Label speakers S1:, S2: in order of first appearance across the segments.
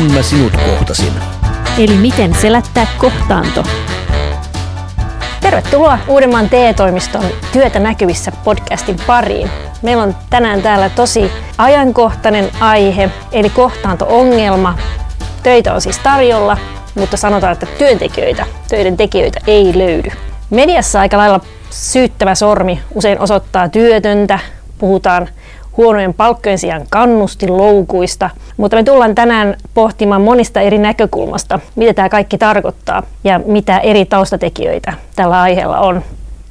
S1: kun mä sinut kohtasin.
S2: Eli miten selättää kohtaanto?
S3: Tervetuloa Uudenmaan TE-toimiston Työtä näkyvissä podcastin pariin. Meillä on tänään täällä tosi ajankohtainen aihe, eli kohtaanto-ongelma. Töitä on siis tarjolla, mutta sanotaan, että työntekijöitä, töiden tekijöitä ei löydy. Mediassa aika lailla syyttävä sormi usein osoittaa työtöntä, puhutaan huonojen palkkojen sijaan kannustinloukuista, mutta me tullaan tänään pohtimaan monista eri näkökulmasta, mitä tämä kaikki tarkoittaa ja mitä eri taustatekijöitä tällä aiheella on.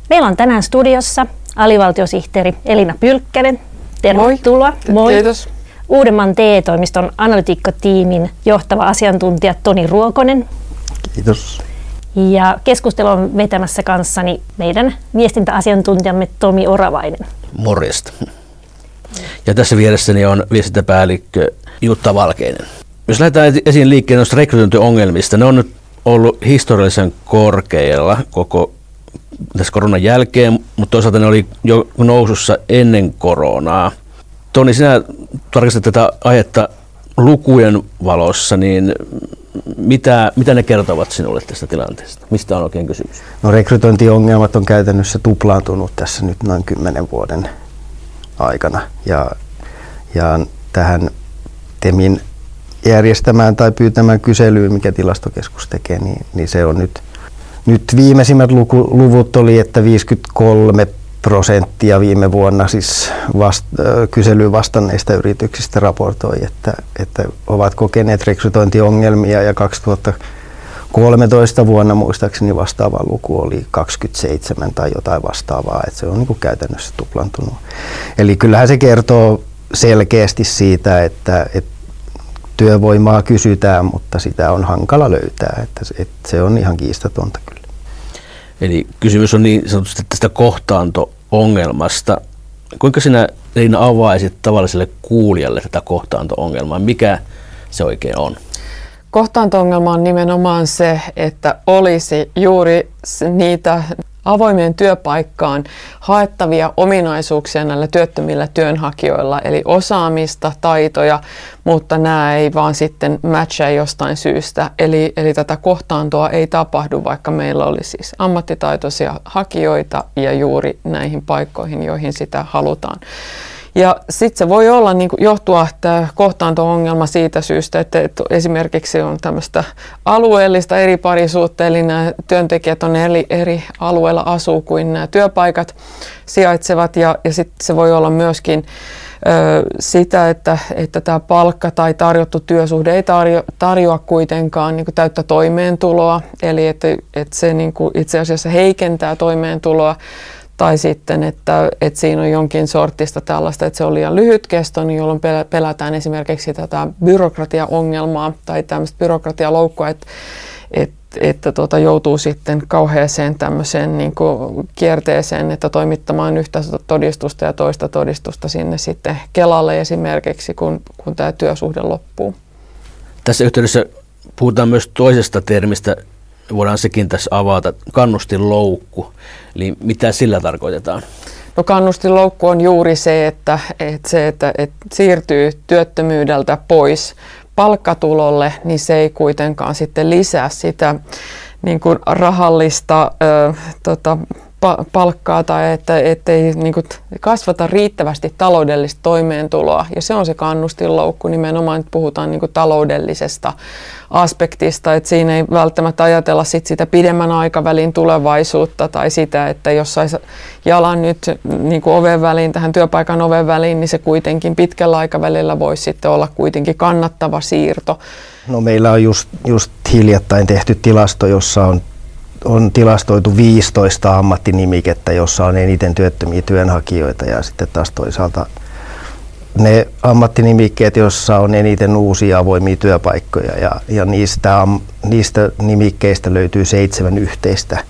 S3: Meillä on tänään studiossa alivaltiosihteeri Elina Pylkkänen. Tervetuloa.
S4: Moi. Moi. Kiitos.
S3: Uudenmaan TE-toimiston analytiikkatiimin johtava asiantuntija Toni Ruokonen.
S5: Kiitos.
S3: Ja keskustelun vetämässä kanssani meidän viestintäasiantuntijamme Tomi Oravainen.
S1: Morjesta. Ja tässä vieressäni on viestintäpäällikkö Jutta Valkeinen. Jos lähdetään esiin liikkeen noista rekrytointiongelmista, ne on nyt ollut historiallisen korkeilla koko tässä koronan jälkeen, mutta toisaalta ne oli jo nousussa ennen koronaa. Toni, sinä tarkastat tätä aihetta lukujen valossa, niin mitä, mitä ne kertovat sinulle tästä tilanteesta? Mistä on oikein kysymys?
S5: No rekrytointiongelmat on käytännössä tuplaantunut tässä nyt noin kymmenen vuoden aikana. Ja, ja tähän TEMin järjestämään tai pyytämään kyselyyn, mikä tilastokeskus tekee, niin, niin se on nyt, nyt viimeisimmät luku, luvut oli, että 53 prosenttia viime vuonna siis vast, kyselyyn vastanneista yrityksistä raportoi, että, että ovat kokeneet rekrytointiongelmia ja 2013 vuonna muistaakseni vastaava luku oli 27 tai jotain vastaavaa, että se on niin kuin käytännössä tuplantunut. Eli kyllähän se kertoo selkeästi siitä, että, että työvoimaa kysytään, mutta sitä on hankala löytää, että, että se on ihan kiistatonta kyllä.
S1: Eli kysymys on niin sanotusti tästä kohtaanto-ongelmasta. Kuinka sinä Elina avaisit tavalliselle kuulijalle tätä kohtaanto-ongelmaa? Mikä se oikein on?
S4: Kohtaanto-ongelma on nimenomaan se, että olisi juuri niitä avoimien työpaikkaan haettavia ominaisuuksia näillä työttömillä työnhakijoilla, eli osaamista, taitoja, mutta nämä ei vaan sitten matcha jostain syystä. Eli, eli tätä kohtaantoa ei tapahdu, vaikka meillä olisi siis ammattitaitoisia hakijoita ja juuri näihin paikkoihin, joihin sitä halutaan. Ja sitten se voi olla niin kuin, johtua tämä kohtaanto-ongelma siitä syystä, että, että esimerkiksi on tämmöistä alueellista eri parisuutta, eli nämä työntekijät on eri, eri alueilla asuu kuin nämä työpaikat sijaitsevat, ja, ja sitten se voi olla myöskin ö, sitä, että, että tämä palkka tai tarjottu työsuhde ei tarjo, tarjoa kuitenkaan niin kuin täyttä toimeentuloa, eli että, että se niin kuin itse asiassa heikentää toimeentuloa, tai sitten, että, että siinä on jonkin sortista tällaista, että se on liian lyhyt kesto, niin jolloin pelätään esimerkiksi tätä byrokratiaongelmaa tai tämmöistä byrokratialoukkoa, että, että, että tuota, joutuu sitten kauheaseen tämmöiseen niin kuin kierteeseen, että toimittamaan yhtä todistusta ja toista todistusta sinne sitten Kelalle esimerkiksi, kun, kun tämä työsuhde loppuu.
S1: Tässä yhteydessä puhutaan myös toisesta termistä, voidaan sekin tässä avata, kannustinloukku. Eli mitä sillä tarkoitetaan?
S4: No kannustinloukku on juuri se, että, että, se, että, että siirtyy työttömyydeltä pois palkkatulolle, niin se ei kuitenkaan sitten lisää sitä niin kuin rahallista ö, tota, palkkaa tai että ettei niin kuin, kasvata riittävästi taloudellista toimeentuloa. Ja se on se kannustinloukku, nimenomaan että puhutaan niin kuin, taloudellisesta aspektista, että siinä ei välttämättä ajatella sit sitä pidemmän aikavälin tulevaisuutta tai sitä, että jos saisi jalan nyt niin kuin oven väliin, tähän työpaikan oven väliin, niin se kuitenkin pitkällä aikavälillä voisi sitten olla kuitenkin kannattava siirto.
S5: No meillä on just, just hiljattain tehty tilasto, jossa on on tilastoitu 15 ammattinimikettä, jossa on eniten työttömiä työnhakijoita ja sitten taas toisaalta ne ammattinimikkeet, joissa on eniten uusia avoimia työpaikkoja ja, ja niistä, niistä nimikkeistä löytyy seitsemän yhteistä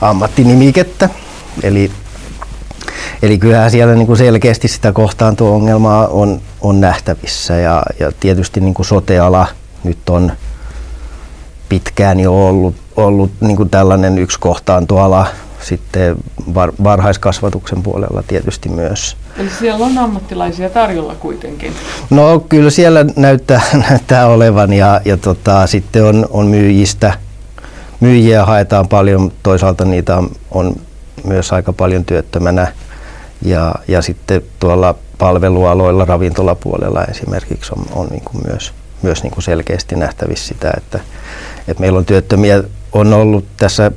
S5: ammattinimikettä. Eli, eli kyllähän siellä niin kuin selkeästi sitä kohtaanto-ongelmaa on, on nähtävissä ja, ja tietysti niin kuin sote-ala nyt on pitkään jo ollut, ollut niin kuin tällainen yksi kohtaantoala sitten var, varhaiskasvatuksen puolella tietysti myös.
S4: Eli siellä on ammattilaisia tarjolla kuitenkin?
S5: No kyllä siellä näyttää, näyttää olevan ja, ja tota, sitten on, on myyjistä. Myyjiä haetaan paljon, toisaalta niitä on, on myös aika paljon työttömänä. Ja, ja sitten tuolla palvelualoilla, ravintolapuolella esimerkiksi on, on niin kuin myös, myös niin kuin selkeästi nähtävissä sitä, että, että meillä on työttömiä on ollut tässä,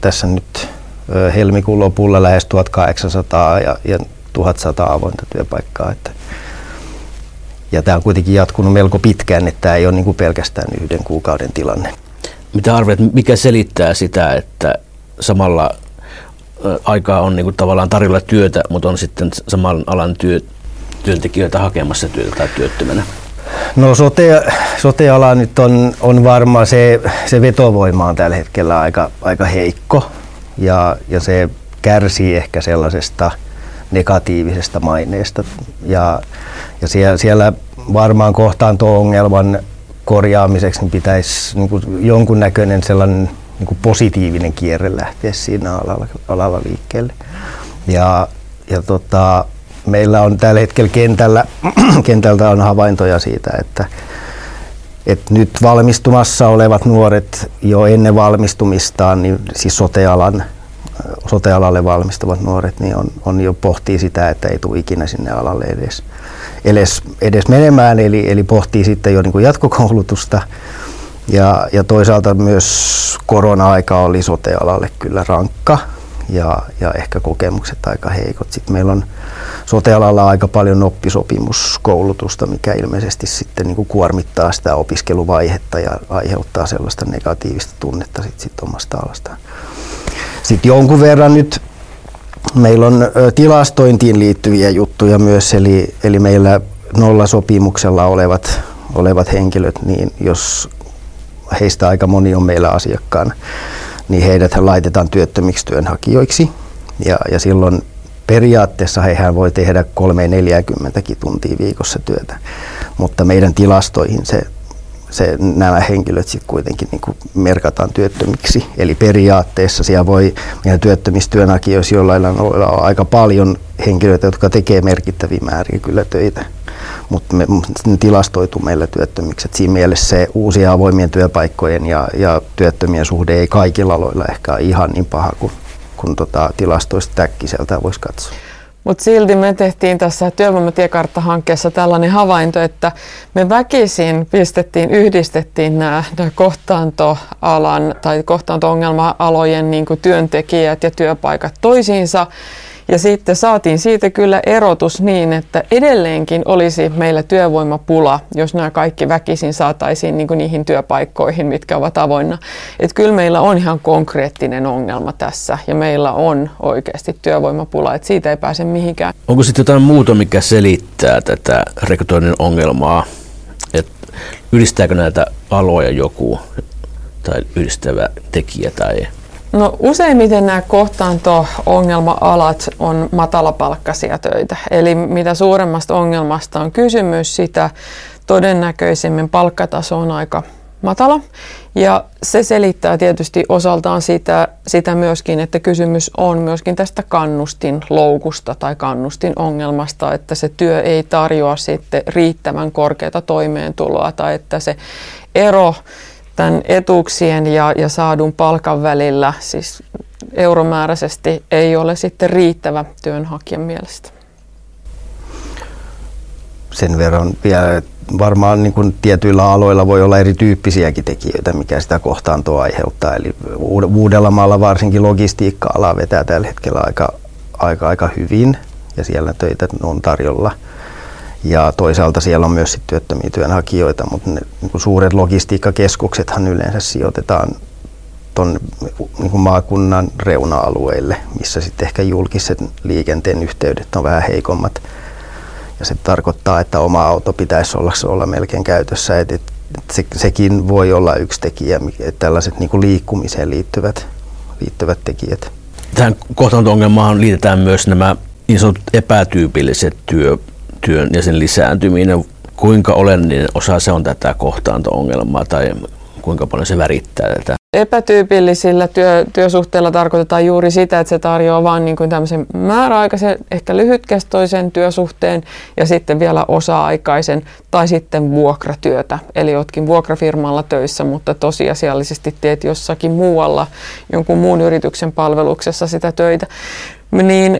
S5: tässä nyt helmikuun lopulla lähes 1800 ja, ja 1100 avointa työpaikkaa. Että, ja tämä on kuitenkin jatkunut melko pitkään, että tämä ei ole niin kuin pelkästään yhden kuukauden tilanne.
S1: Mitä arvioit, mikä selittää sitä, että samalla aikaa on niin kuin tavallaan tarjolla työtä, mutta on sitten saman alan työ, työntekijöitä hakemassa työtä tai työttömänä?
S5: No sote, sote-ala nyt on, on varmaan se, se vetovoima on tällä hetkellä aika, aika heikko ja, ja se kärsii ehkä sellaisesta negatiivisesta maineesta. Ja, ja siellä, siellä varmaan kohtaanto-ongelman korjaamiseksi niin pitäisi niin kuin jonkunnäköinen sellainen niin kuin positiivinen kierre lähteä siinä alalla, alalla liikkeelle. Ja, ja tota, meillä on tällä hetkellä kentällä, kentältä on havaintoja siitä, että, että nyt valmistumassa olevat nuoret jo ennen valmistumistaan, niin siis sotealan, sotealalle valmistuvat nuoret, niin on, on jo pohtii sitä, että ei tule ikinä sinne alalle edes, edes, edes menemään, eli, eli pohtii sitten jo niin kuin jatkokoulutusta. Ja, ja toisaalta myös korona-aika oli sotealalle kyllä rankka ja, ja ehkä kokemukset aika heikot. Sitten meillä on sotealalla aika paljon oppisopimuskoulutusta, mikä ilmeisesti sitten niin kuin kuormittaa sitä opiskeluvaihetta ja aiheuttaa sellaista negatiivista tunnetta sit, sit omasta alastaan. Sitten jonkun verran nyt meillä on tilastointiin liittyviä juttuja myös, eli, eli meillä nollasopimuksella olevat, olevat henkilöt, niin jos heistä aika moni on meillä asiakkaana, niin heidät laitetaan työttömiksi työnhakijoiksi. Ja, ja silloin periaatteessa hehän voi tehdä 3-40 tuntia viikossa työtä, mutta meidän tilastoihin se, se, nämä henkilöt sitten kuitenkin niin kuin merkataan työttömiksi. Eli periaatteessa siellä voi meidän työttömistyönhakijoissa jollain olla aika paljon henkilöitä, jotka tekee merkittäviä määriä kyllä töitä mutta me, ne tilastoitu meillä työttömiksi. Et siinä mielessä se uusien avoimien työpaikkojen ja, ja työttömien suhde ei kaikilla aloilla ehkä ole ihan niin paha kuin, kun tota, tilastoista täkkiseltä voisi katsoa.
S4: Mutta silti me tehtiin tässä työvoimatiekartta-hankkeessa tällainen havainto, että me väkisin pistettiin, yhdistettiin nämä, kohtaantoalan tai kohtaanto-ongelma-alojen niin työntekijät ja työpaikat toisiinsa. Ja sitten saatiin siitä kyllä erotus niin, että edelleenkin olisi meillä työvoimapula, jos nämä kaikki väkisin saataisiin niin niihin työpaikkoihin, mitkä ovat avoinna. Että kyllä meillä on ihan konkreettinen ongelma tässä ja meillä on oikeasti työvoimapula, että siitä ei pääse mihinkään.
S1: Onko sitten jotain muuta, mikä selittää tätä rekrytoinnin ongelmaa? että yhdistääkö näitä aloja joku tai yhdistävä tekijä tai
S4: No useimmiten nämä kohtaanto-ongelma-alat on matalapalkkaisia töitä. Eli mitä suuremmasta ongelmasta on kysymys, sitä todennäköisemmin palkkataso on aika matala. Ja se selittää tietysti osaltaan sitä, sitä myöskin, että kysymys on myöskin tästä kannustinloukusta tai kannustinongelmasta, että se työ ei tarjoa sitten riittävän korkeata toimeentuloa tai että se ero tämän etuuksien ja, ja saadun palkan välillä siis euromääräisesti ei ole sitten riittävä työnhakijan mielestä.
S5: Sen verran vielä varmaan niin kuin tietyillä aloilla voi olla erityyppisiäkin tekijöitä, mikä sitä kohtaantoa aiheuttaa. Eli Uudellamaalla varsinkin logistiikka-ala vetää tällä hetkellä aika, aika, aika hyvin ja siellä töitä on tarjolla – ja toisaalta siellä on myös sit työttömiä työnhakijoita, mutta ne niin suuret logistiikkakeskuksethan yleensä sijoitetaan tuon niin maakunnan reuna-alueille, missä sitten ehkä julkiset liikenteen yhteydet on vähän heikommat. Ja se tarkoittaa, että oma auto pitäisi olla, olla melkein käytössä. Et, et, se, sekin voi olla yksi tekijä, että tällaiset niin liikkumiseen liittyvät, liittyvät tekijät.
S1: Tähän kohtaanto-ongelmaan liitetään myös nämä niin sanotut epätyypilliset työ, työn ja sen lisääntyminen, kuinka olennainen osa se on tätä kohtaanto-ongelmaa tai kuinka paljon se värittää tätä?
S4: Epätyypillisillä työ, työsuhteilla tarkoitetaan juuri sitä, että se tarjoaa vain niin tämmöisen määräaikaisen, ehkä lyhytkestoisen työsuhteen ja sitten vielä osa-aikaisen tai sitten vuokratyötä. Eli oletkin vuokrafirmalla töissä, mutta tosiasiallisesti teet jossakin muualla jonkun muun yrityksen palveluksessa sitä töitä. Niin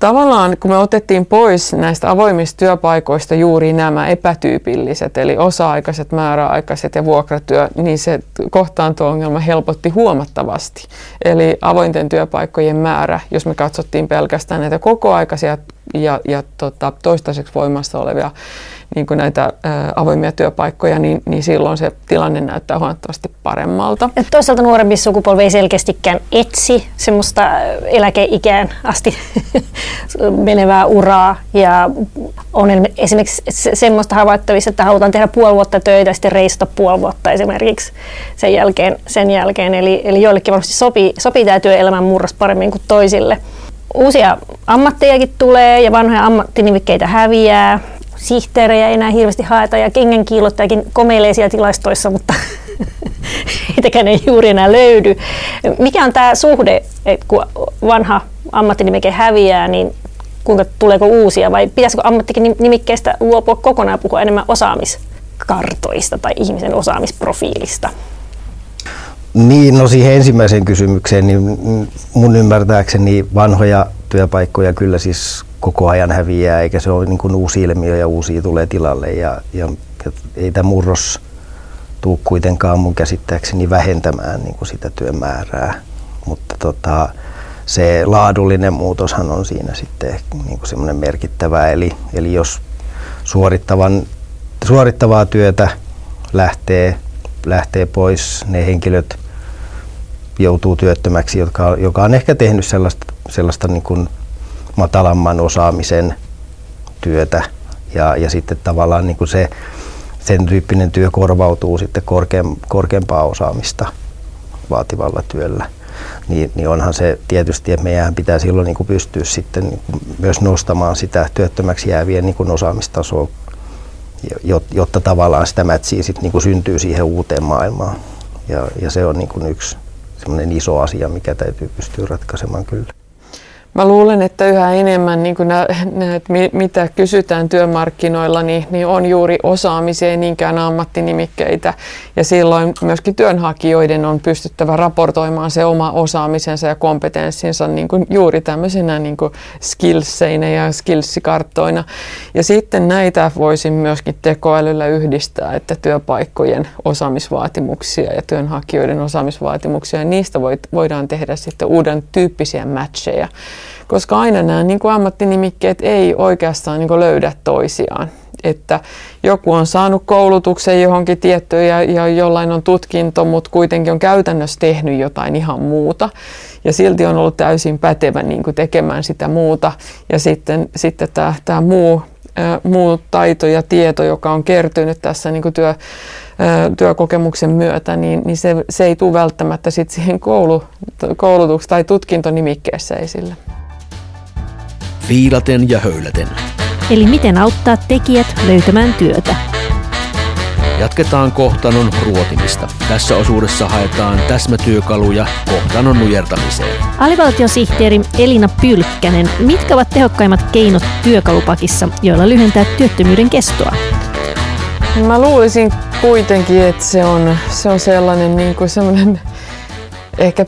S4: tavallaan kun me otettiin pois näistä avoimista työpaikoista juuri nämä epätyypilliset, eli osa-aikaiset, määräaikaiset ja vuokratyö, niin se kohtaanto-ongelma helpotti huomattavasti. Eli avointen työpaikkojen määrä, jos me katsottiin pelkästään näitä kokoaikaisia ja, ja tota, toistaiseksi voimassa olevia niin kuin näitä avoimia työpaikkoja, niin, niin silloin se tilanne näyttää huomattavasti paremmalta.
S3: Et toisaalta nuorempi sukupolvi ei selkeästikään etsi semmoista eläkeikään asti menevää uraa ja on esimerkiksi semmoista havaittavissa, että halutaan tehdä puoli vuotta töitä ja sitten reisata puoli vuotta esimerkiksi sen jälkeen. Sen jälkeen. Eli, eli joillekin varmasti sopii, sopii tämä työelämän murros paremmin kuin toisille. Uusia ammattejakin tulee ja vanhoja ammattinimikkeitä häviää sihteerejä ei enää hirveästi haeta ja kengänkiilottajakin komeilee siellä tilastoissa, mutta heitäkään ei juuri enää löydy. Mikä on tämä suhde, että kun vanha ammattinimike häviää, niin kuinka tuleeko uusia vai pitäisikö ammattinimikkeestä luopua kokonaan puhua enemmän osaamiskartoista tai ihmisen osaamisprofiilista?
S5: Niin, no siihen ensimmäiseen kysymykseen, niin mun ymmärtääkseni vanhoja työpaikkoja kyllä siis koko ajan häviää, eikä se ole niin kuin uusi ilmiö ja uusia tulee tilalle. Ja, ja, ja ei tämä murros tule kuitenkaan mun käsittääkseni vähentämään niin kuin sitä työmäärää. Mutta tota, se laadullinen muutoshan on siinä sitten niin kuin semmoinen merkittävä. Eli, eli jos suorittavan, suorittavaa työtä lähtee, lähtee pois, ne henkilöt joutuu työttömäksi, jotka, joka on ehkä tehnyt sellaista, sellaista niin kuin matalamman osaamisen työtä ja, ja sitten tavallaan niin kuin se, sen tyyppinen työ korvautuu sitten korkeam, korkeampaa osaamista vaativalla työllä. Niin, niin onhan se tietysti, että meidän pitää silloin niin kuin pystyä sitten niin kuin myös nostamaan sitä työttömäksi jäävien niin kuin osaamistasoa, jotta tavallaan sitä mätsiä sitten niin kuin syntyy siihen uuteen maailmaan. Ja, ja se on niin kuin yksi iso asia, mikä täytyy pystyä ratkaisemaan kyllä.
S4: Mä luulen, että yhä enemmän niin kuin nä, nä, mitä kysytään työmarkkinoilla, niin, niin on juuri osaamiseen, niinkään ammattinimikkeitä. Ja silloin myöskin työnhakijoiden on pystyttävä raportoimaan se oma osaamisensa ja kompetenssinsa niin kuin juuri tämmöisenä niin kuin skillseinä ja skillsikarttoina. Ja sitten näitä voisin myöskin tekoälyllä yhdistää, että työpaikkojen osaamisvaatimuksia ja työnhakijoiden osaamisvaatimuksia, ja niistä voidaan tehdä sitten uuden tyyppisiä matcheja koska aina nämä niin kuin ammattinimikkeet ei oikeastaan niin kuin löydä toisiaan. Että joku on saanut koulutuksen johonkin tiettyyn ja, ja jollain on tutkinto, mutta kuitenkin on käytännössä tehnyt jotain ihan muuta. Ja silti on ollut täysin pätevä niin kuin tekemään sitä muuta. Ja sitten, sitten tämä, tämä muu, muu taito ja tieto, joka on kertynyt tässä niin työ, työkokemuksen myötä, niin, niin se, se ei tule välttämättä sit siihen koulu, koulutuks- tai tutkintonimikkeessä esille
S1: viilaten ja höyläten.
S2: Eli miten auttaa tekijät löytämään työtä.
S1: Jatketaan kohtanon ruotimista. Tässä osuudessa haetaan täsmätyökaluja kohtanon nujertamiseen.
S2: Alivaltiosihteeri Elina Pylkkänen, mitkä ovat tehokkaimmat keinot työkalupakissa, joilla lyhentää työttömyyden kestoa?
S4: Mä luulisin kuitenkin, että se on, se on sellainen, niin kuin sellainen ehkä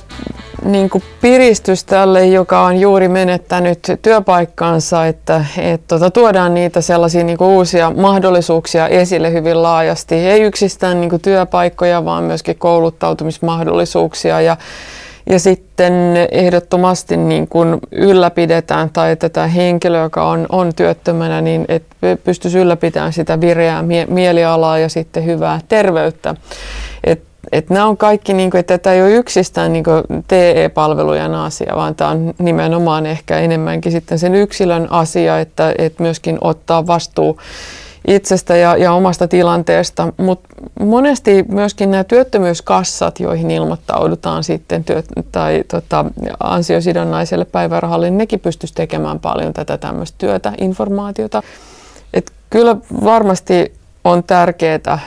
S4: niin kuin piristys tälle, joka on juuri menettänyt työpaikkaansa, että et, tota, tuodaan niitä sellaisia niin kuin uusia mahdollisuuksia esille hyvin laajasti. Ei yksistään niin kuin työpaikkoja, vaan myöskin kouluttautumismahdollisuuksia ja ja sitten ehdottomasti niin kuin ylläpidetään tai tätä henkilöä, joka on, on työttömänä, niin että pystyisi ylläpitämään sitä vireää mie- mielialaa ja sitten hyvää terveyttä. Et et nämä on kaikki, niin kuin, että tämä ei ole yksistään niin TE-palvelujen asia, vaan tämä on nimenomaan ehkä enemmänkin sitten sen yksilön asia, että, että myöskin ottaa vastuu itsestä ja, ja omasta tilanteesta, mutta monesti myöskin nämä työttömyyskassat, joihin ilmoittaudutaan sitten työt, tai tota, ansiosidonnaiselle päivärahalle, niin nekin pystyisi tekemään paljon tätä tämmöistä työtä, informaatiota. Et kyllä varmasti on tärkeää, että,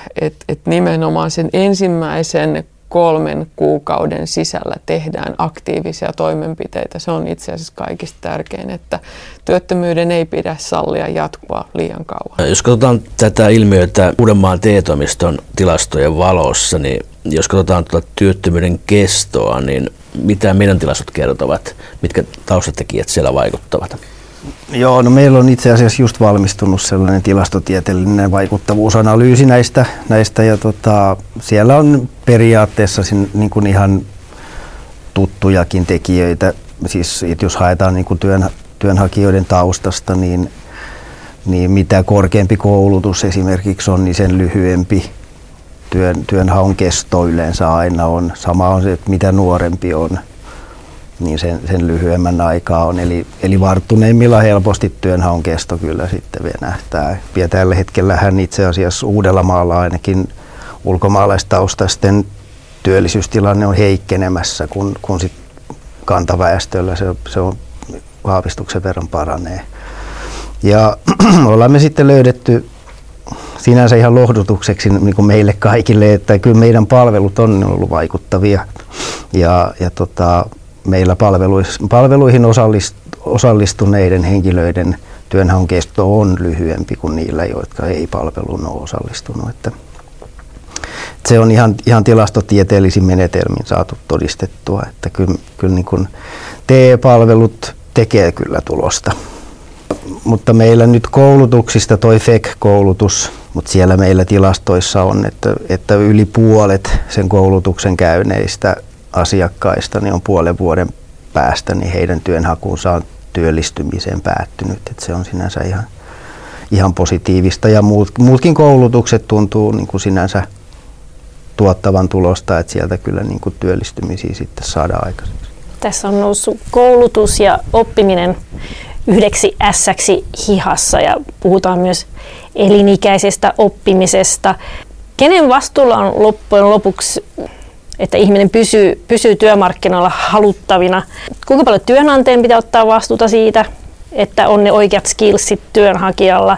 S4: että nimenomaan sen ensimmäisen kolmen kuukauden sisällä tehdään aktiivisia toimenpiteitä. Se on itse asiassa kaikista tärkein, että työttömyyden ei pidä sallia jatkua liian kauan.
S1: Jos katsotaan tätä ilmiötä Uudenmaan TE-toimiston tilastojen valossa, niin jos katsotaan tuota työttömyyden kestoa, niin mitä meidän tilastot kertovat, mitkä taustatekijät siellä vaikuttavat?
S5: Joo, no meillä on itse asiassa just valmistunut sellainen tilastotieteellinen vaikuttavuusanalyysi näistä, näistä ja tota, siellä on periaatteessa sin, niin kuin ihan tuttujakin tekijöitä. Siis jos haetaan niin kuin työn, työnhakijoiden taustasta, niin, niin mitä korkeampi koulutus esimerkiksi on, niin sen lyhyempi työn, työnhaun kesto yleensä aina on. Sama on se, että mitä nuorempi on – niin sen, sen lyhyemmän aikaa on. Eli, eli varttuneimmilla helposti työnhaun kesto kyllä sitten venähtää. Ja tällä hetkellä hän itse asiassa Uudellamaalla ainakin ulkomaalaistaustaisten työllisyystilanne on heikkenemässä, kun, kun sit kantaväestöllä se, se on vahvistuksen verran paranee. Ja ollaan me sitten löydetty sinänsä ihan lohdutukseksi niin kuin meille kaikille, että kyllä meidän palvelut on ollut vaikuttavia. Ja, ja tota, meillä palveluihin osallistuneiden henkilöiden työnhaun kesto on lyhyempi kuin niillä, jotka ei palveluun ole osallistunut. Että se on ihan, ihan tilastotieteellisin menetelmin saatu todistettua, että kyllä, kyllä niin kuin TE-palvelut tekee kyllä tulosta. Mutta meillä nyt koulutuksista toi FEC-koulutus, mutta siellä meillä tilastoissa on, että, että yli puolet sen koulutuksen käyneistä asiakkaista niin on puolen vuoden päästä niin heidän työnhakuunsa on työllistymiseen päättynyt. että se on sinänsä ihan, ihan positiivista ja muut, muutkin koulutukset tuntuu niin kuin sinänsä tuottavan tulosta, että sieltä kyllä niin kuin työllistymisiä sitten saadaan aikaiseksi.
S3: Tässä on noussut koulutus ja oppiminen yhdeksi ässäksi hihassa ja puhutaan myös elinikäisestä oppimisesta. Kenen vastuulla on loppujen lopuksi että ihminen pysyy, pysyy työmarkkinoilla haluttavina. Kuinka paljon työnantajan pitää ottaa vastuuta siitä, että on ne oikeat skillsit työnhakijalla?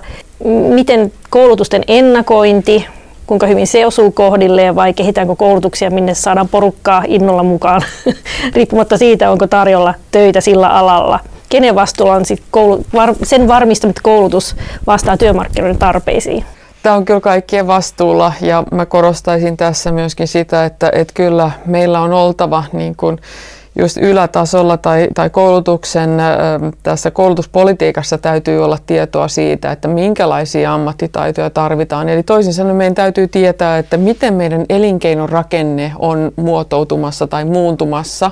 S3: Miten koulutusten ennakointi, kuinka hyvin se osuu kohdilleen vai kehitäänkö koulutuksia, minne saadaan porukkaa innolla mukaan, riippumatta siitä, onko tarjolla töitä sillä alalla. Kenen vastuulla on sit koulu, var, sen varmistamista, että koulutus vastaa työmarkkinoiden tarpeisiin?
S4: Tämä on kyllä kaikkien vastuulla ja mä korostaisin tässä myöskin sitä, että, että kyllä meillä on oltava niin kuin just ylätasolla tai, tai koulutuksen tässä koulutuspolitiikassa täytyy olla tietoa siitä, että minkälaisia ammattitaitoja tarvitaan. Eli toisin sanoen meidän täytyy tietää, että miten meidän elinkeinon rakenne on muotoutumassa tai muuntumassa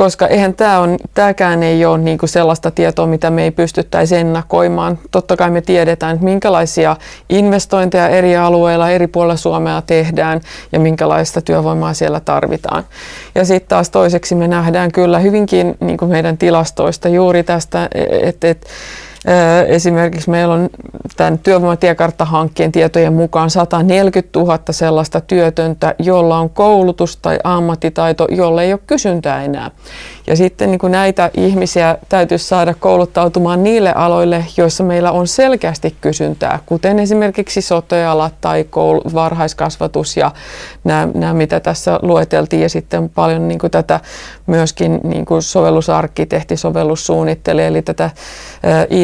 S4: koska eihän tämä on, tämäkään ei ole niinku sellaista tietoa, mitä me ei pystyttäisi ennakoimaan. Totta kai me tiedetään, että minkälaisia investointeja eri alueilla, eri puolilla Suomea tehdään ja minkälaista työvoimaa siellä tarvitaan. Ja sitten taas toiseksi me nähdään kyllä hyvinkin niin kuin meidän tilastoista juuri tästä, että et, Esimerkiksi meillä on tämän työvoimatiekarttahankkeen tietojen mukaan 140 000 sellaista työtöntä, jolla on koulutus tai ammattitaito, jolle ei ole kysyntää enää. Ja sitten niin kuin näitä ihmisiä täytyisi saada kouluttautumaan niille aloille, joissa meillä on selkeästi kysyntää, kuten esimerkiksi sotealat tai koulu, varhaiskasvatus ja nämä, nämä, mitä tässä lueteltiin. Ja sitten paljon niin kuin tätä myöskin niin kuin sovellusarkkitehti, sovellussuunnittelija, eli tätä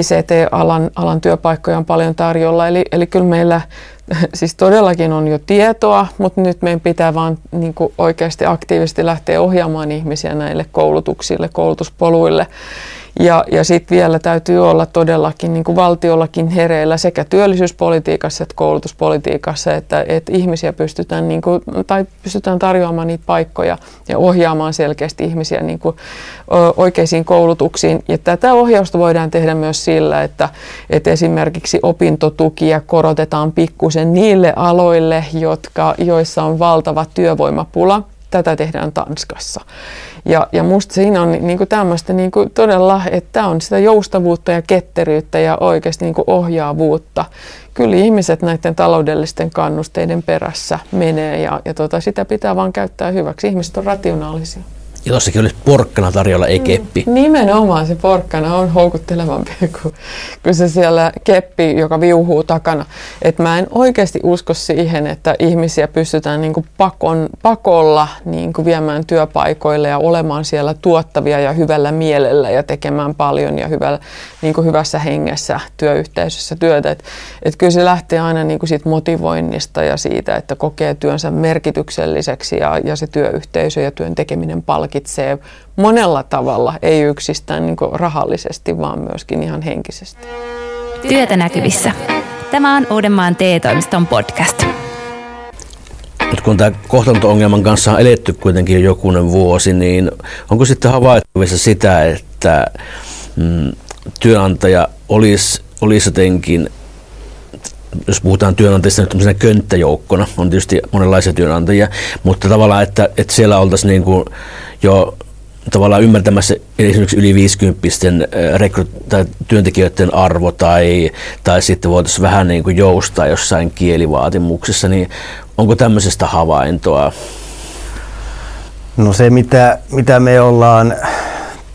S4: ICT-alan alan työpaikkoja on paljon tarjolla. Eli, eli kyllä meillä siis todellakin on jo tietoa, mutta nyt meidän pitää vaan niin kuin oikeasti aktiivisesti lähteä ohjaamaan ihmisiä näille koulutuksille, koulutuspoluille. Ja, ja sitten vielä täytyy olla todellakin niin kuin valtiollakin hereillä sekä työllisyyspolitiikassa että koulutuspolitiikassa, että, että ihmisiä pystytään, niin kuin, tai pystytään tarjoamaan niitä paikkoja ja ohjaamaan selkeästi ihmisiä niin kuin, oikeisiin koulutuksiin. Ja tätä ohjausta voidaan tehdä myös sillä, että, että esimerkiksi opintotukia korotetaan pikkusen niille aloille, jotka, joissa on valtava työvoimapula. Tätä tehdään Tanskassa. Ja, ja musta siinä on niin kuin tämmöistä niin kuin todella, että on sitä joustavuutta ja ketteryyttä ja oikeasti niin kuin ohjaavuutta. Kyllä ihmiset näiden taloudellisten kannusteiden perässä menee ja, ja tota, sitä pitää vaan käyttää hyväksi. Ihmiset on rationaalisia.
S1: Ja tuossakin olisi porkkana tarjolla, ei keppi.
S4: Nimenomaan se porkkana on houkuttelevampi kuin, kuin se siellä keppi, joka viuhuu takana. Et mä en oikeasti usko siihen, että ihmisiä pystytään niin kuin pakon, pakolla niin kuin viemään työpaikoille ja olemaan siellä tuottavia ja hyvällä mielellä ja tekemään paljon ja hyvällä, niin kuin hyvässä hengessä työyhteisössä työtä. Et, et kyllä se lähtee aina niin kuin siitä motivoinnista ja siitä, että kokee työnsä merkitykselliseksi ja, ja se työyhteisö ja työn tekeminen palkitsee monella tavalla, ei yksistään niin rahallisesti, vaan myöskin ihan henkisesti.
S6: Työtä näkyvissä. Tämä on Uudenmaan TE-toimiston podcast.
S1: Nyt kun tämä kohtaanto-ongelman kanssa on eletty kuitenkin jo jokunen vuosi, niin onko sitten havaittavissa sitä, että mm, työnantaja olisi, olisi jotenkin jos puhutaan työnantajista nyt tämmöisenä könttäjoukkona, on tietysti monenlaisia työnantajia, mutta tavallaan, että, että siellä oltaisiin niin kuin jo tavallaan ymmärtämässä esimerkiksi yli 50 rekryt- tai työntekijöiden arvo tai, tai sitten voitaisiin vähän niin kuin joustaa jossain kielivaatimuksissa, niin onko tämmöisestä havaintoa?
S5: No se, mitä, mitä me ollaan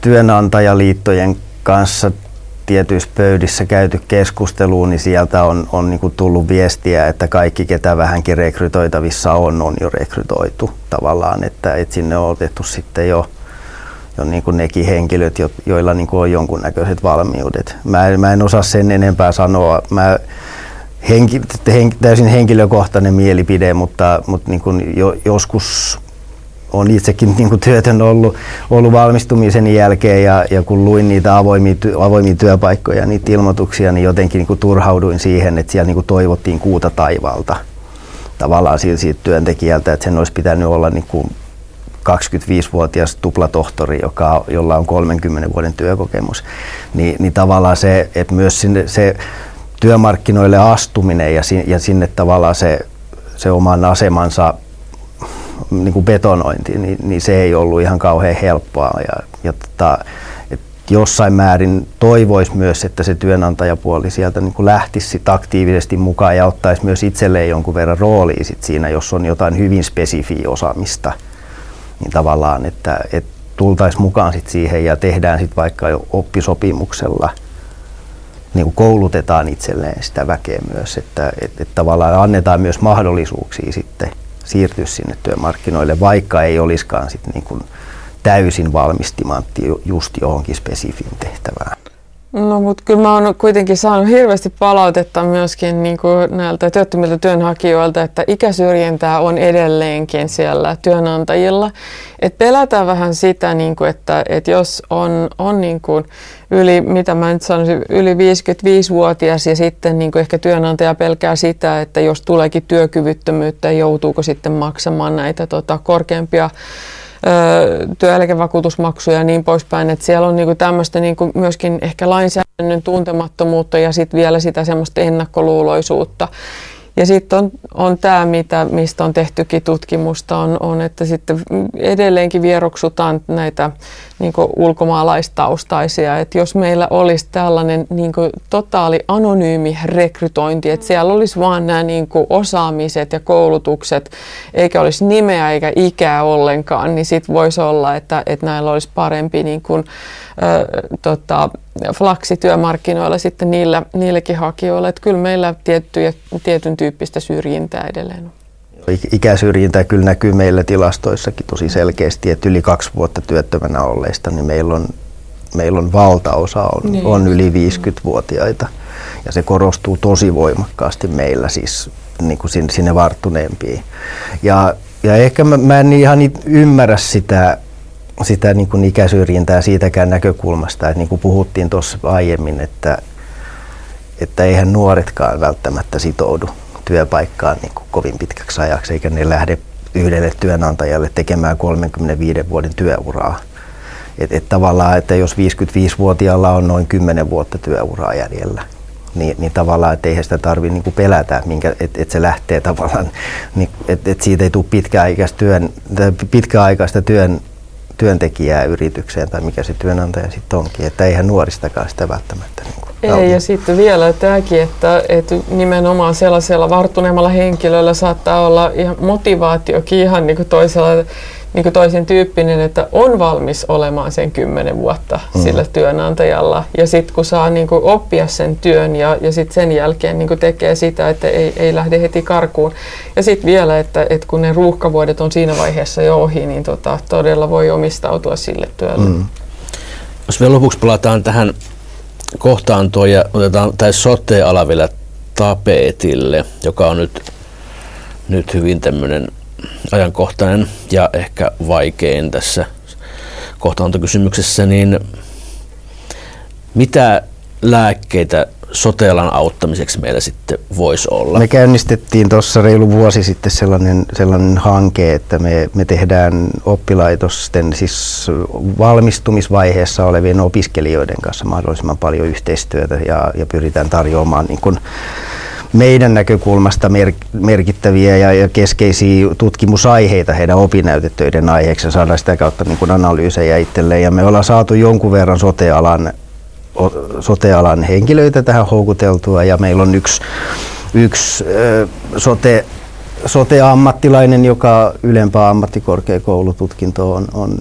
S5: työnantajaliittojen kanssa tietyissä pöydissä käyty keskusteluun, niin sieltä on, on niin kuin tullut viestiä, että kaikki, ketä vähänkin rekrytoitavissa on, on jo rekrytoitu tavallaan, että, että sinne on otettu sitten jo, jo niin kuin nekin henkilöt, jo, joilla niin kuin on jonkunnäköiset valmiudet. Mä, mä en osaa sen enempää sanoa. Mä, henki, hen, täysin henkilökohtainen mielipide, mutta, mutta niin kuin jo, joskus on itsekin niin kuin työtön ollut, ollut valmistumisen jälkeen ja, ja kun luin niitä avoimia, avoimia työpaikkoja, niitä ilmoituksia, niin jotenkin niin kuin turhauduin siihen, että siellä niin kuin toivottiin kuuta taivaalta. Tavallaan siitä, siitä työntekijältä, että sen olisi pitänyt olla niin kuin 25-vuotias tuplatohtori, joka, jolla on 30 vuoden työkokemus, niin, niin tavallaan se, että myös sinne, se työmarkkinoille astuminen ja, sinne, ja sinne tavallaan se, se oman asemansa niin kuin betonointi, niin, niin se ei ollut ihan kauhean helppoa. Ja, ja tota, et jossain määrin toivoisi myös, että se työnantajapuoli sieltä niin kuin lähtisi sit aktiivisesti mukaan ja ottaisi myös itselleen jonkun verran roolia sit siinä, jos on jotain hyvin spesifiä osaamista. Niin tavallaan, että, että tultaisiin mukaan sit siihen ja tehdään sitten vaikka jo oppisopimuksella – niin kuin koulutetaan itselleen sitä väkeä myös, että, että, että tavallaan annetaan myös mahdollisuuksia sitten siirtyä sinne työmarkkinoille, vaikka ei olisikaan sit niin kuin täysin valmistimantti just johonkin spesifiin tehtävään.
S4: No mutta kyllä mä oon kuitenkin saanut hirveästi palautetta myöskin niin kuin näiltä työttömiltä työnhakijoilta, että ikäsyrjintää on edelleenkin siellä työnantajilla. Et pelätään vähän sitä, niin kuin, että, että jos on, on niin kuin yli, mitä mä nyt sanoisin, yli 55-vuotias ja sitten niin kuin ehkä työnantaja pelkää sitä, että jos tuleekin työkyvyttömyyttä, joutuuko sitten maksamaan näitä tota, korkeampia työeläkevakuutusmaksuja ja niin poispäin. Että siellä on niinku tämmöistä niinku myöskin ehkä lainsäädännön tuntemattomuutta ja sitten vielä sitä semmoista ennakkoluuloisuutta. Ja sitten on, on tämä, mitä, mistä on tehtykin tutkimusta, on, on, että sitten edelleenkin vieroksutaan näitä niin ulkomaalaistaustaisia. Että jos meillä olisi tällainen niin totaali anonyymi rekrytointi, että siellä olisi vain nämä niin osaamiset ja koulutukset, eikä olisi nimeä eikä ikää ollenkaan, niin sitten voisi olla, että, että näillä olisi parempi niin kuin, ö, tota, flaksi työmarkkinoilla sitten niillä, niillekin hakijoilla. Että kyllä meillä tiettyjä, tietyn tyyppistä syrjintää edelleen on.
S5: Ikäsyrjintä kyllä näkyy meillä tilastoissakin tosi selkeästi, että yli kaksi vuotta työttömänä olleista, niin meillä on, meillä on valtaosa on, niin. on yli 50-vuotiaita. Ja se korostuu tosi voimakkaasti meillä siis niin kuin sinne varttuneempiin. Ja, ja ehkä mä, mä en ihan ymmärrä sitä, sitä niin kuin ikäsyrjintää siitäkään näkökulmasta, että niin kuin puhuttiin tuossa aiemmin, että, että eihän nuoretkaan välttämättä sitoudu työpaikkaan niin kuin kovin pitkäksi ajaksi, eikä ne lähde yhdelle työnantajalle tekemään 35 vuoden työuraa. Et, et tavallaan, että jos 55-vuotiaalla on noin 10 vuotta työuraa jäljellä, niin, niin tavallaan, että eihän sitä tarvitse niin pelätä, että et se lähtee tavallaan, niin, että et siitä ei tule pitkäaikaista, työn, pitkäaikaista työn, työntekijää yritykseen tai mikä se työnantaja sitten onkin, että eihän nuoristakaan sitä välttämättä niin
S4: ei, ja sitten vielä tämäkin, että, että nimenomaan sellaisella varttuneemmalla henkilöllä saattaa olla ihan motivaatiokin ihan niin kuin toisella niin kuin toisen tyyppinen, että on valmis olemaan sen kymmenen vuotta mm. sillä työnantajalla. Ja sitten kun saa niin kuin oppia sen työn ja, ja sitten sen jälkeen niin kuin tekee sitä, että ei, ei lähde heti karkuun. Ja sitten vielä, että, että kun ne ruuhkavuodet on siinä vaiheessa jo ohi, niin tota, todella voi omistautua sille työlle. Mm.
S1: Jos vielä lopuksi palataan tähän kohtaantoon ja otetaan tai sote-ala vielä tapetille, joka on nyt, nyt hyvin tämmöinen ajankohtainen ja ehkä vaikein tässä kohtaantokysymyksessä, niin mitä lääkkeitä sotealan auttamiseksi meillä sitten voisi olla?
S5: Me käynnistettiin tuossa reilu vuosi sitten sellainen, sellainen hanke, että me, me tehdään oppilaitosten siis valmistumisvaiheessa olevien opiskelijoiden kanssa mahdollisimman paljon yhteistyötä ja, ja pyritään tarjoamaan niin kuin meidän näkökulmasta mer- merkittäviä ja, keskeisiä tutkimusaiheita heidän opinnäytetöiden aiheeksi. Ja saada sitä kautta niin kuin analyysejä itselleen. Ja me ollaan saatu jonkun verran sotealan, sotealan henkilöitä tähän houkuteltua. Ja meillä on yksi, yksi sote, sote-ammattilainen, joka ylempää ammattikorkeakoulututkinto on, on,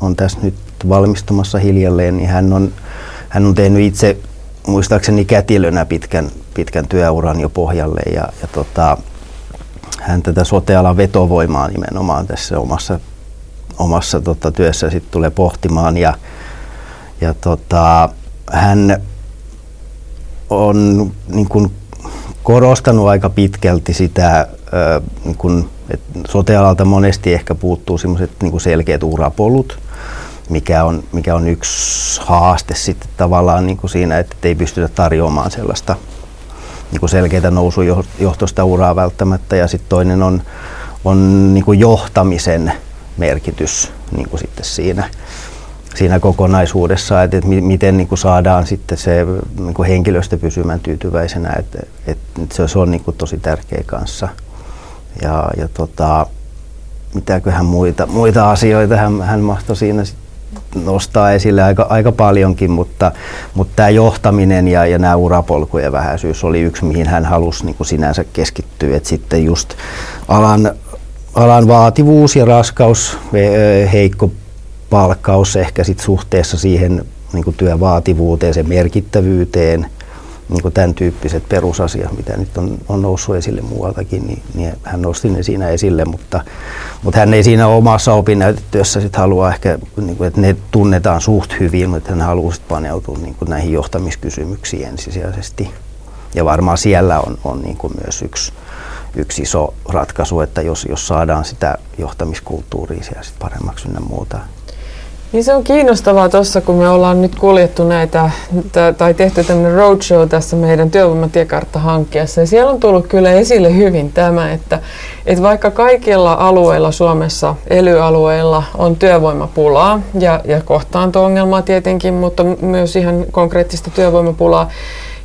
S5: on tässä nyt valmistumassa hiljalleen, niin hän on, hän on tehnyt itse muistaakseni kätilönä pitkän, pitkän työuran jo pohjalle ja, ja tota, hän tätä sotealan vetovoimaa nimenomaan tässä omassa, omassa tota, työssä sitten tulee pohtimaan ja, ja tota, hän on niin kun, korostanut aika pitkälti sitä, niin kun, että sotealalta monesti ehkä puuttuu sellaiset niin selkeät urapolut, mikä on, mikä on yksi haaste sitten tavallaan niin kuin siinä, että ei pystytä tarjoamaan sellaista niin kuin selkeää nousujohtoista uraa välttämättä. Ja sitten toinen on, on niin kuin johtamisen merkitys niin kuin sitten siinä, siinä kokonaisuudessa, että, että miten niin kuin saadaan sitten se niin kuin henkilöstö pysymään tyytyväisenä, että, että se on niin kuin tosi tärkeä kanssa. Ja, ja tota, mitäköhän muita, muita asioita hän, hän mahtoi siinä sit nostaa esille aika, aika paljonkin, mutta, mutta tämä johtaminen ja, ja nämä urapolkujen vähäisyys oli yksi, mihin hän halusi niin kuin sinänsä keskittyä. Et sitten just alan, alan vaativuus ja raskaus, heikko palkkaus ehkä sit suhteessa siihen niin kuin työn vaativuuteen, sen merkittävyyteen – niin kuin tämän tyyppiset perusasiat, mitä nyt on, on noussut esille muualtakin, niin, niin hän nosti ne siinä esille, mutta, mutta hän ei siinä omassa opinnäytetyössä sit halua ehkä, niin kuin, että ne tunnetaan suht hyvin, mutta hän haluaa sitten paneutua niin kuin näihin johtamiskysymyksiin ensisijaisesti. Ja varmaan siellä on, on niin kuin myös yksi, yksi iso ratkaisu, että jos, jos saadaan sitä johtamiskulttuuria siellä sit paremmaksi ynnä muuta,
S4: niin se on kiinnostavaa tuossa, kun me ollaan nyt kuljettu näitä, tai tehty tämmöinen roadshow tässä meidän työvoimatiekartta-hankkeessa. Ja siellä on tullut kyllä esille hyvin tämä, että, että vaikka kaikilla alueilla Suomessa, elyalueilla on työvoimapulaa ja, ja kohtaanto-ongelmaa tietenkin, mutta myös ihan konkreettista työvoimapulaa,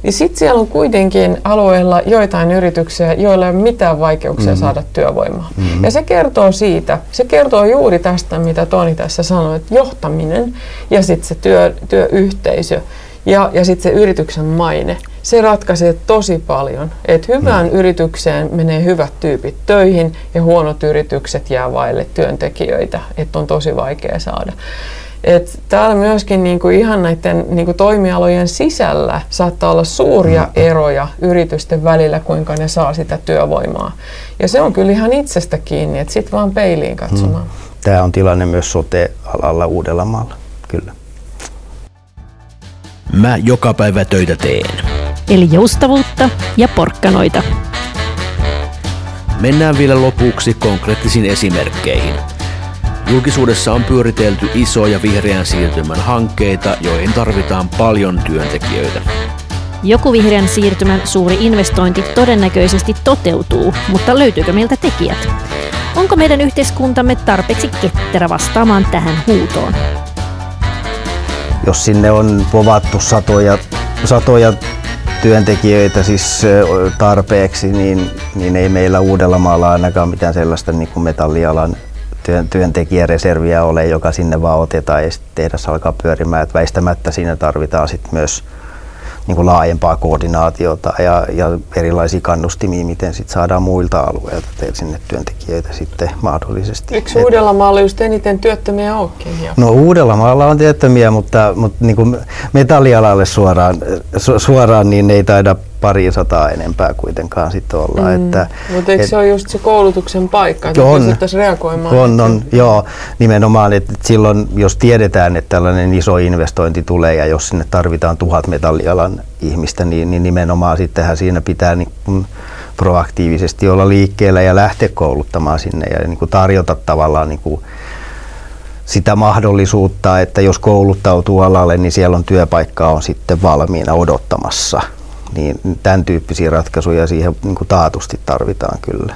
S4: niin sitten siellä on kuitenkin alueella joitain yrityksiä, joilla ei ole mitään vaikeuksia mm. saada työvoimaa. Mm. Ja se kertoo siitä, se kertoo juuri tästä, mitä Toni tässä sanoi, että johtaminen ja sitten se työ, työyhteisö ja, ja sitten se yrityksen maine, se ratkaisee tosi paljon. Että hyvään mm. yritykseen menee hyvät tyypit töihin ja huonot yritykset jää vaille työntekijöitä, että on tosi vaikea saada. Et täällä myöskin niinku ihan näiden niinku toimialojen sisällä saattaa olla suuria mm. eroja yritysten välillä, kuinka ne saa sitä työvoimaa. Ja se on kyllä ihan itsestä kiinni, että sitten vaan peiliin katsomaan. Mm.
S5: Tämä on tilanne myös sote-alalla Uudellamaalla, kyllä.
S1: Mä joka päivä töitä teen.
S2: Eli joustavuutta ja porkkanoita.
S1: Mennään vielä lopuksi konkreettisiin esimerkkeihin – Julkisuudessa on pyöritelty isoja vihreän siirtymän hankkeita, joihin tarvitaan paljon työntekijöitä.
S2: Joku vihreän siirtymän suuri investointi todennäköisesti toteutuu, mutta löytyykö meiltä tekijät? Onko meidän yhteiskuntamme tarpeeksi ketterä vastaamaan tähän huutoon?
S5: Jos sinne on povattu satoja, satoja työntekijöitä siis tarpeeksi, niin, niin ei meillä Uudellamaalla ainakaan mitään sellaista niin kuin metallialan työn, työntekijäreserviä ole, joka sinne vaan otetaan ja sitten tehdas alkaa pyörimään. Että väistämättä siinä tarvitaan sit myös, niin kuin laajempaa koordinaatiota ja, ja erilaisia kannustimia, miten sit saadaan muilta alueilta sinne työntekijöitä sitten mahdollisesti.
S4: Eikö Uudellamaalla just eniten työttömiä olekin?
S5: No Uudellamaalla on työttömiä, mutta, mutta niin kuin metallialalle suoraan, su, suoraan niin ei taida pari sataa enempää kuitenkaan sitten olla. Mm. Että,
S4: Mutta eikö et, se ole just se koulutuksen paikka, että
S5: on,
S4: reagoimaan?
S5: On, on, joo, nimenomaan, että silloin jos tiedetään, että tällainen iso investointi tulee ja jos sinne tarvitaan tuhat metallialan ihmistä, niin, niin nimenomaan sittenhän siinä pitää niin proaktiivisesti olla liikkeellä ja lähteä kouluttamaan sinne ja niin kuin tarjota tavallaan niin kuin sitä mahdollisuutta, että jos kouluttautuu alalle, niin siellä on työpaikka on sitten valmiina odottamassa niin tämän tyyppisiä ratkaisuja siihen niin kuin taatusti tarvitaan kyllä.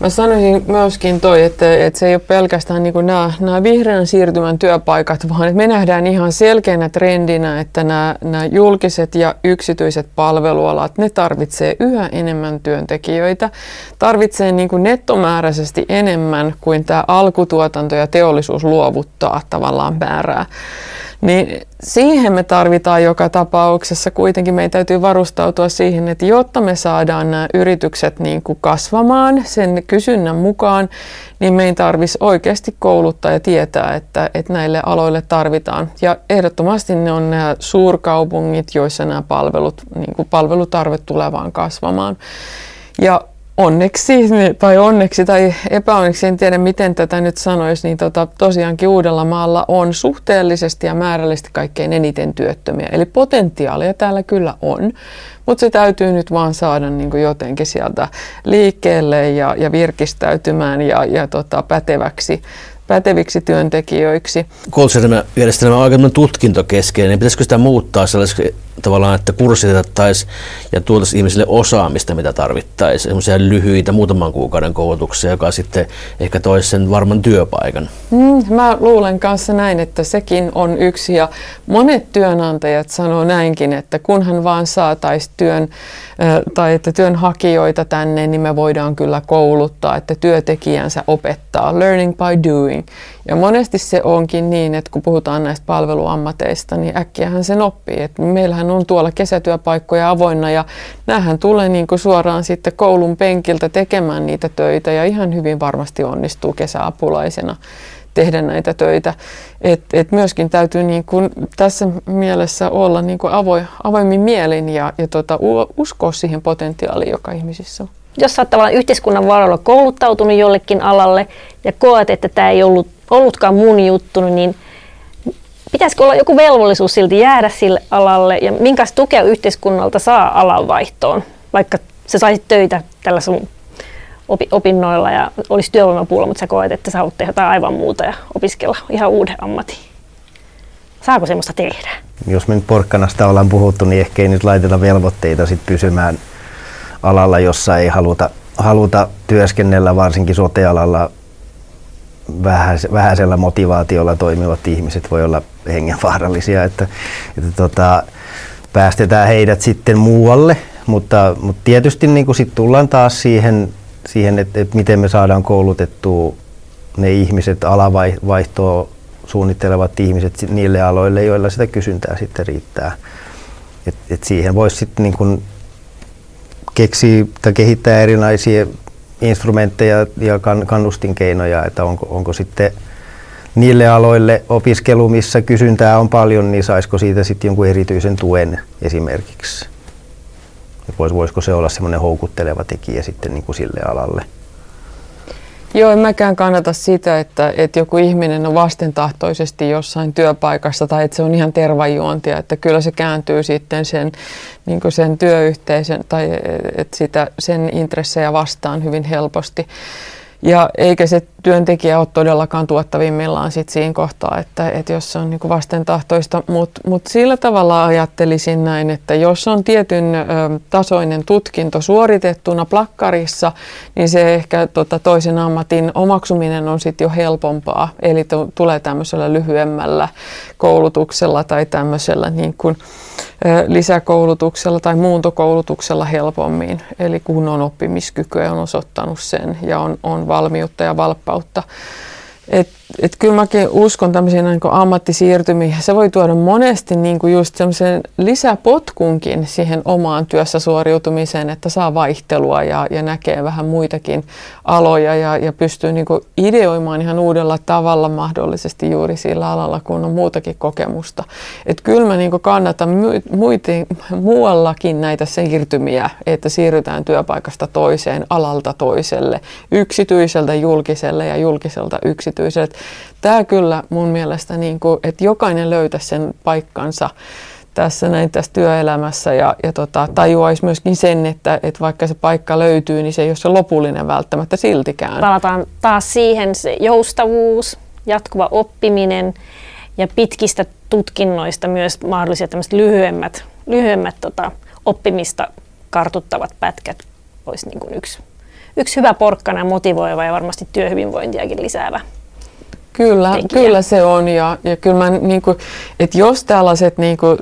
S4: Mä sanoisin myöskin toi, että, että se ei ole pelkästään niin nämä, nämä vihreän siirtymän työpaikat, vaan että me nähdään ihan selkeänä trendinä, että nämä, nämä julkiset ja yksityiset palvelualat, ne tarvitsee yhä enemmän työntekijöitä, tarvitsee niin kuin nettomääräisesti enemmän kuin tämä alkutuotanto ja teollisuus luovuttaa tavallaan määrää. Niin siihen me tarvitaan joka tapauksessa. Kuitenkin meidän täytyy varustautua siihen, että jotta me saadaan nämä yritykset niin kuin kasvamaan sen kysynnän mukaan, niin meidän tarvitsisi oikeasti kouluttaa ja tietää, että, että näille aloille tarvitaan. Ja ehdottomasti ne on nämä suurkaupungit, joissa nämä palvelut, niin kuin palvelutarve tulee vaan kasvamaan. Ja onneksi tai onneksi tai epäonneksi, en tiedä miten tätä nyt sanoisi, niin tota, tosiaankin Uudellamaalla on suhteellisesti ja määrällisesti kaikkein eniten työttömiä. Eli potentiaalia täällä kyllä on, mutta se täytyy nyt vaan saada niin kuin jotenkin sieltä liikkeelle ja, ja virkistäytymään ja, ja tota, päteväksi päteviksi työntekijöiksi.
S1: Koulutusjärjestelmä on aika tutkintokeskeinen, niin pitäisikö sitä muuttaa sellaiseksi tavallaan, että kurssitettaisiin ja tuotaisiin ihmisille osaamista, mitä tarvittaisiin, semmoisia lyhyitä muutaman kuukauden koulutuksia, joka sitten ehkä toisi sen varman työpaikan.
S4: Mm, mä luulen kanssa näin, että sekin on yksi ja monet työnantajat sanoo näinkin, että kunhan vaan saataisiin työn tai että työnhakijoita tänne, niin me voidaan kyllä kouluttaa, että työtekijänsä opettaa, learning by doing. Ja monesti se onkin niin, että kun puhutaan näistä palveluammateista, niin äkkiähän sen oppii. Että meillähän on tuolla kesätyöpaikkoja avoinna ja näähän tulee niin kuin suoraan sitten koulun penkiltä tekemään niitä töitä ja ihan hyvin varmasti onnistuu kesäapulaisena tehdä näitä töitä. Et, et myöskin täytyy niin kuin tässä mielessä olla niin kuin avoin, avoimin mielin ja, ja tota, uskoa siihen potentiaaliin, joka ihmisissä on.
S3: Jos sä tavallaan yhteiskunnan varoilla kouluttautunut jollekin alalle ja koet, että tämä ei ollut, ollutkaan mun juttu, niin pitäisikö olla joku velvollisuus silti jäädä sille alalle ja minkälaista tukea yhteiskunnalta saa alanvaihtoon, vaikka sä saisit töitä tällä sun opinnoilla ja olisi työvoimapuolella, mutta sä koet, että sä haluat tehdä jotain aivan muuta ja opiskella ihan uuden ammatin. Saako semmoista tehdä?
S5: Jos me nyt porkkanasta ollaan puhuttu, niin ehkä ei nyt laiteta velvoitteita sit pysymään alalla, jossa ei haluta, haluta työskennellä, varsinkin sotealalla vähäisellä motivaatiolla toimivat ihmiset voi olla hengenvaarallisia, että, että tota, päästetään heidät sitten muualle, mutta, mutta tietysti niin sit tullaan taas siihen siihen, että, että miten me saadaan koulutettua ne ihmiset, alavaihtoa suunnittelevat ihmiset niille aloille, joilla sitä kysyntää sitten riittää. Et, et siihen voisi sitten niin keksiä tai kehittää erilaisia instrumentteja ja kannustinkeinoja, että onko, onko sitten niille aloille opiskelu, missä kysyntää on paljon, niin saisiko siitä sitten jonkun erityisen tuen esimerkiksi. Vois, voisiko se olla semmoinen houkutteleva tekijä sitten niin kuin sille alalle?
S4: Joo, en mäkään kannata sitä, että, että joku ihminen on vastentahtoisesti jossain työpaikassa tai että se on ihan tervajuontia, että kyllä se kääntyy sitten sen, niin sen työyhteisön tai että sitä, sen intressejä vastaan hyvin helposti. Ja eikä se työntekijä ole todellakaan tuottavimmillaan sit siinä kohtaa, että, että jos se on niin vastentahtoista. Mutta mut sillä tavalla ajattelisin näin, että jos on tietyn ö, tasoinen tutkinto suoritettuna plakkarissa, niin se ehkä tota, toisen ammatin omaksuminen on sitten jo helpompaa. Eli t- tulee tämmöisellä lyhyemmällä koulutuksella tai tämmöisellä niin kuin, lisäkoulutuksella tai muuntokoulutuksella helpommin. Eli kun on oppimiskykyä on osoittanut sen ja on, on valmiutta ja valppautta. Et et kyllä mäkin uskon tämmöisiin niin ammattisiirtymiin. Se voi tuoda monesti niin kuin just semmoisen lisäpotkunkin siihen omaan työssä suoriutumiseen, että saa vaihtelua ja, ja näkee vähän muitakin aloja ja, ja pystyy niin kuin ideoimaan ihan uudella tavalla mahdollisesti juuri sillä alalla, kun on muutakin kokemusta. Et kyllä mä niin kuin kannatan muiti, muuallakin näitä siirtymiä, että siirrytään työpaikasta toiseen, alalta toiselle, yksityiseltä julkiselle ja julkiselta tämä kyllä mun mielestä, niin kuin, että jokainen löytäisi sen paikkansa tässä näin tässä työelämässä ja, ja tota, tajuaisi myöskin sen, että, että vaikka se paikka löytyy, niin se ei ole se lopullinen välttämättä siltikään.
S3: Palataan taas siihen se joustavuus, jatkuva oppiminen ja pitkistä tutkinnoista myös mahdolliset lyhyemmät, lyhyemmät tota, oppimista kartuttavat pätkät olisi niin kuin yksi, yksi hyvä porkkana motivoiva ja varmasti työhyvinvointiakin lisäävä
S4: Kyllä, tekijä. kyllä se on. Ja, ja kyllä mä, niin kuin, että jos tällaiset niin kuin,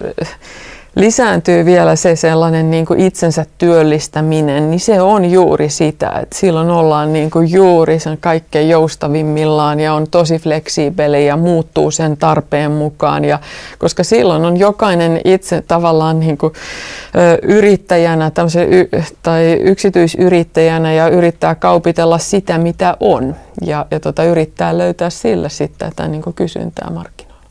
S4: lisääntyy vielä se sellainen niin kuin itsensä työllistäminen, niin se on juuri sitä, että silloin ollaan niin kuin juuri sen kaikkein joustavimmillaan ja on tosi fleksiibeli ja muuttuu sen tarpeen mukaan. Ja, koska silloin on jokainen itse tavallaan niin kuin, yrittäjänä y, tai yksityisyrittäjänä ja yrittää kaupitella sitä, mitä on ja, ja tota, yrittää löytää sillä sitten tätä niin kuin kysyntää markkinoilla.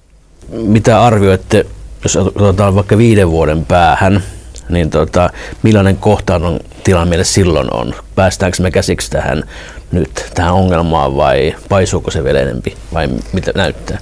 S1: Mitä arvioitte jos otetaan vaikka viiden vuoden päähän, niin tota, millainen kohtaannon tilanne meille silloin on? Päästäänkö me käsiksi tähän nyt, tähän ongelmaan vai paisuuko se vielä enempi vai mitä näyttää?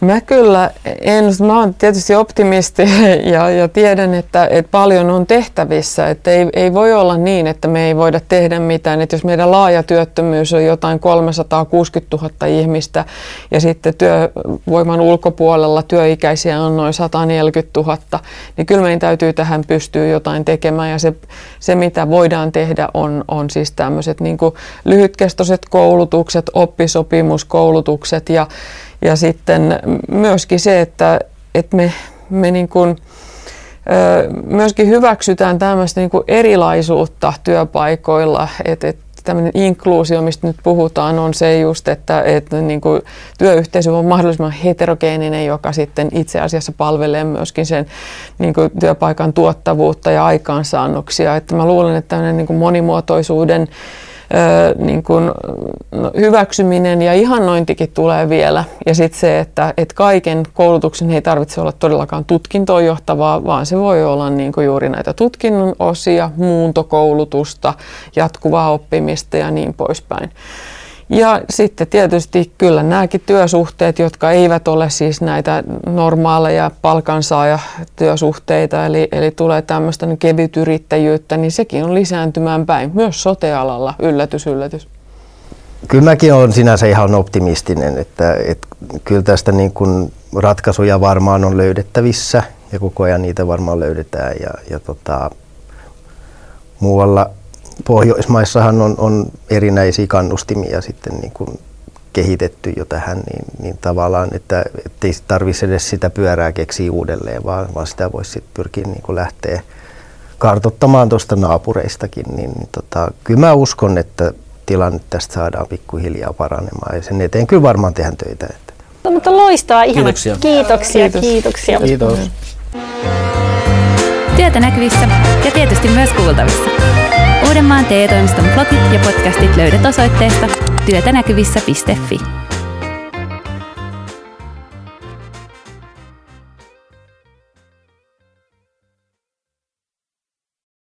S4: Mä kyllä en, mä oon tietysti optimisti ja, ja tiedän, että, että paljon on tehtävissä. Että ei, ei voi olla niin, että me ei voida tehdä mitään. Että jos meidän laaja työttömyys on jotain 360 000 ihmistä ja sitten työvoiman ulkopuolella työikäisiä on noin 140 000, niin kyllä meidän täytyy tähän pystyä jotain tekemään. Ja se, se mitä voidaan tehdä on, on siis tämmöiset niin lyhytkestoiset koulutukset, oppisopimuskoulutukset ja ja sitten myöskin se, että, että me, me niin kuin, myöskin hyväksytään tämmöistä niin kuin erilaisuutta työpaikoilla, että, että tämmöinen inkluusio, mistä nyt puhutaan, on se just, että, että niin kuin työyhteisö on mahdollisimman heterogeeninen, joka sitten itse asiassa palvelee myöskin sen niin kuin työpaikan tuottavuutta ja aikaansaannoksia. Että mä luulen, että tämmöinen niin kuin monimuotoisuuden niin kuin, no, hyväksyminen ja ihannointikin tulee vielä. Ja sitten se, että, että kaiken koulutuksen ei tarvitse olla todellakaan tutkintoon johtavaa, vaan se voi olla niin kuin juuri näitä tutkinnon osia, muuntokoulutusta, jatkuvaa oppimista ja niin poispäin. Ja sitten tietysti kyllä nämäkin työsuhteet, jotka eivät ole siis näitä normaaleja palkansaajatyösuhteita, eli, eli tulee tämmöistä kevytyrittäjyyttä, niin sekin on lisääntymään päin, myös sotealalla, yllätys, yllätys.
S5: Kyllä mäkin olen sinänsä ihan optimistinen, että, että kyllä tästä niin kuin ratkaisuja varmaan on löydettävissä ja koko ajan niitä varmaan löydetään ja, ja tota, muualla Pohjoismaissahan on, on erinäisiä kannustimia sitten niin kuin kehitetty jo tähän, niin, niin tavallaan, että ei tarvitse edes sitä pyörää keksiä uudelleen, vaan, vaan sitä voisi sitten pyrkiä niin kuin lähteä kartottamaan tuosta naapureistakin. Niin, niin tota, kyllä mä uskon, että tilanne tästä saadaan pikkuhiljaa paranemaan ja sen eteen kyllä varmaan tehdään töitä. Että.
S3: No, mutta loistaa ihan.
S1: Kiitoksia.
S3: Kiitoksia, Kiitos. kiitoksia.
S5: Kiitos.
S6: Työtä näkyvissä ja tietysti myös kuultavissa. Uudenmaan TE-toimiston blogit ja podcastit löydät osoitteesta työtänäkyvissä.fi.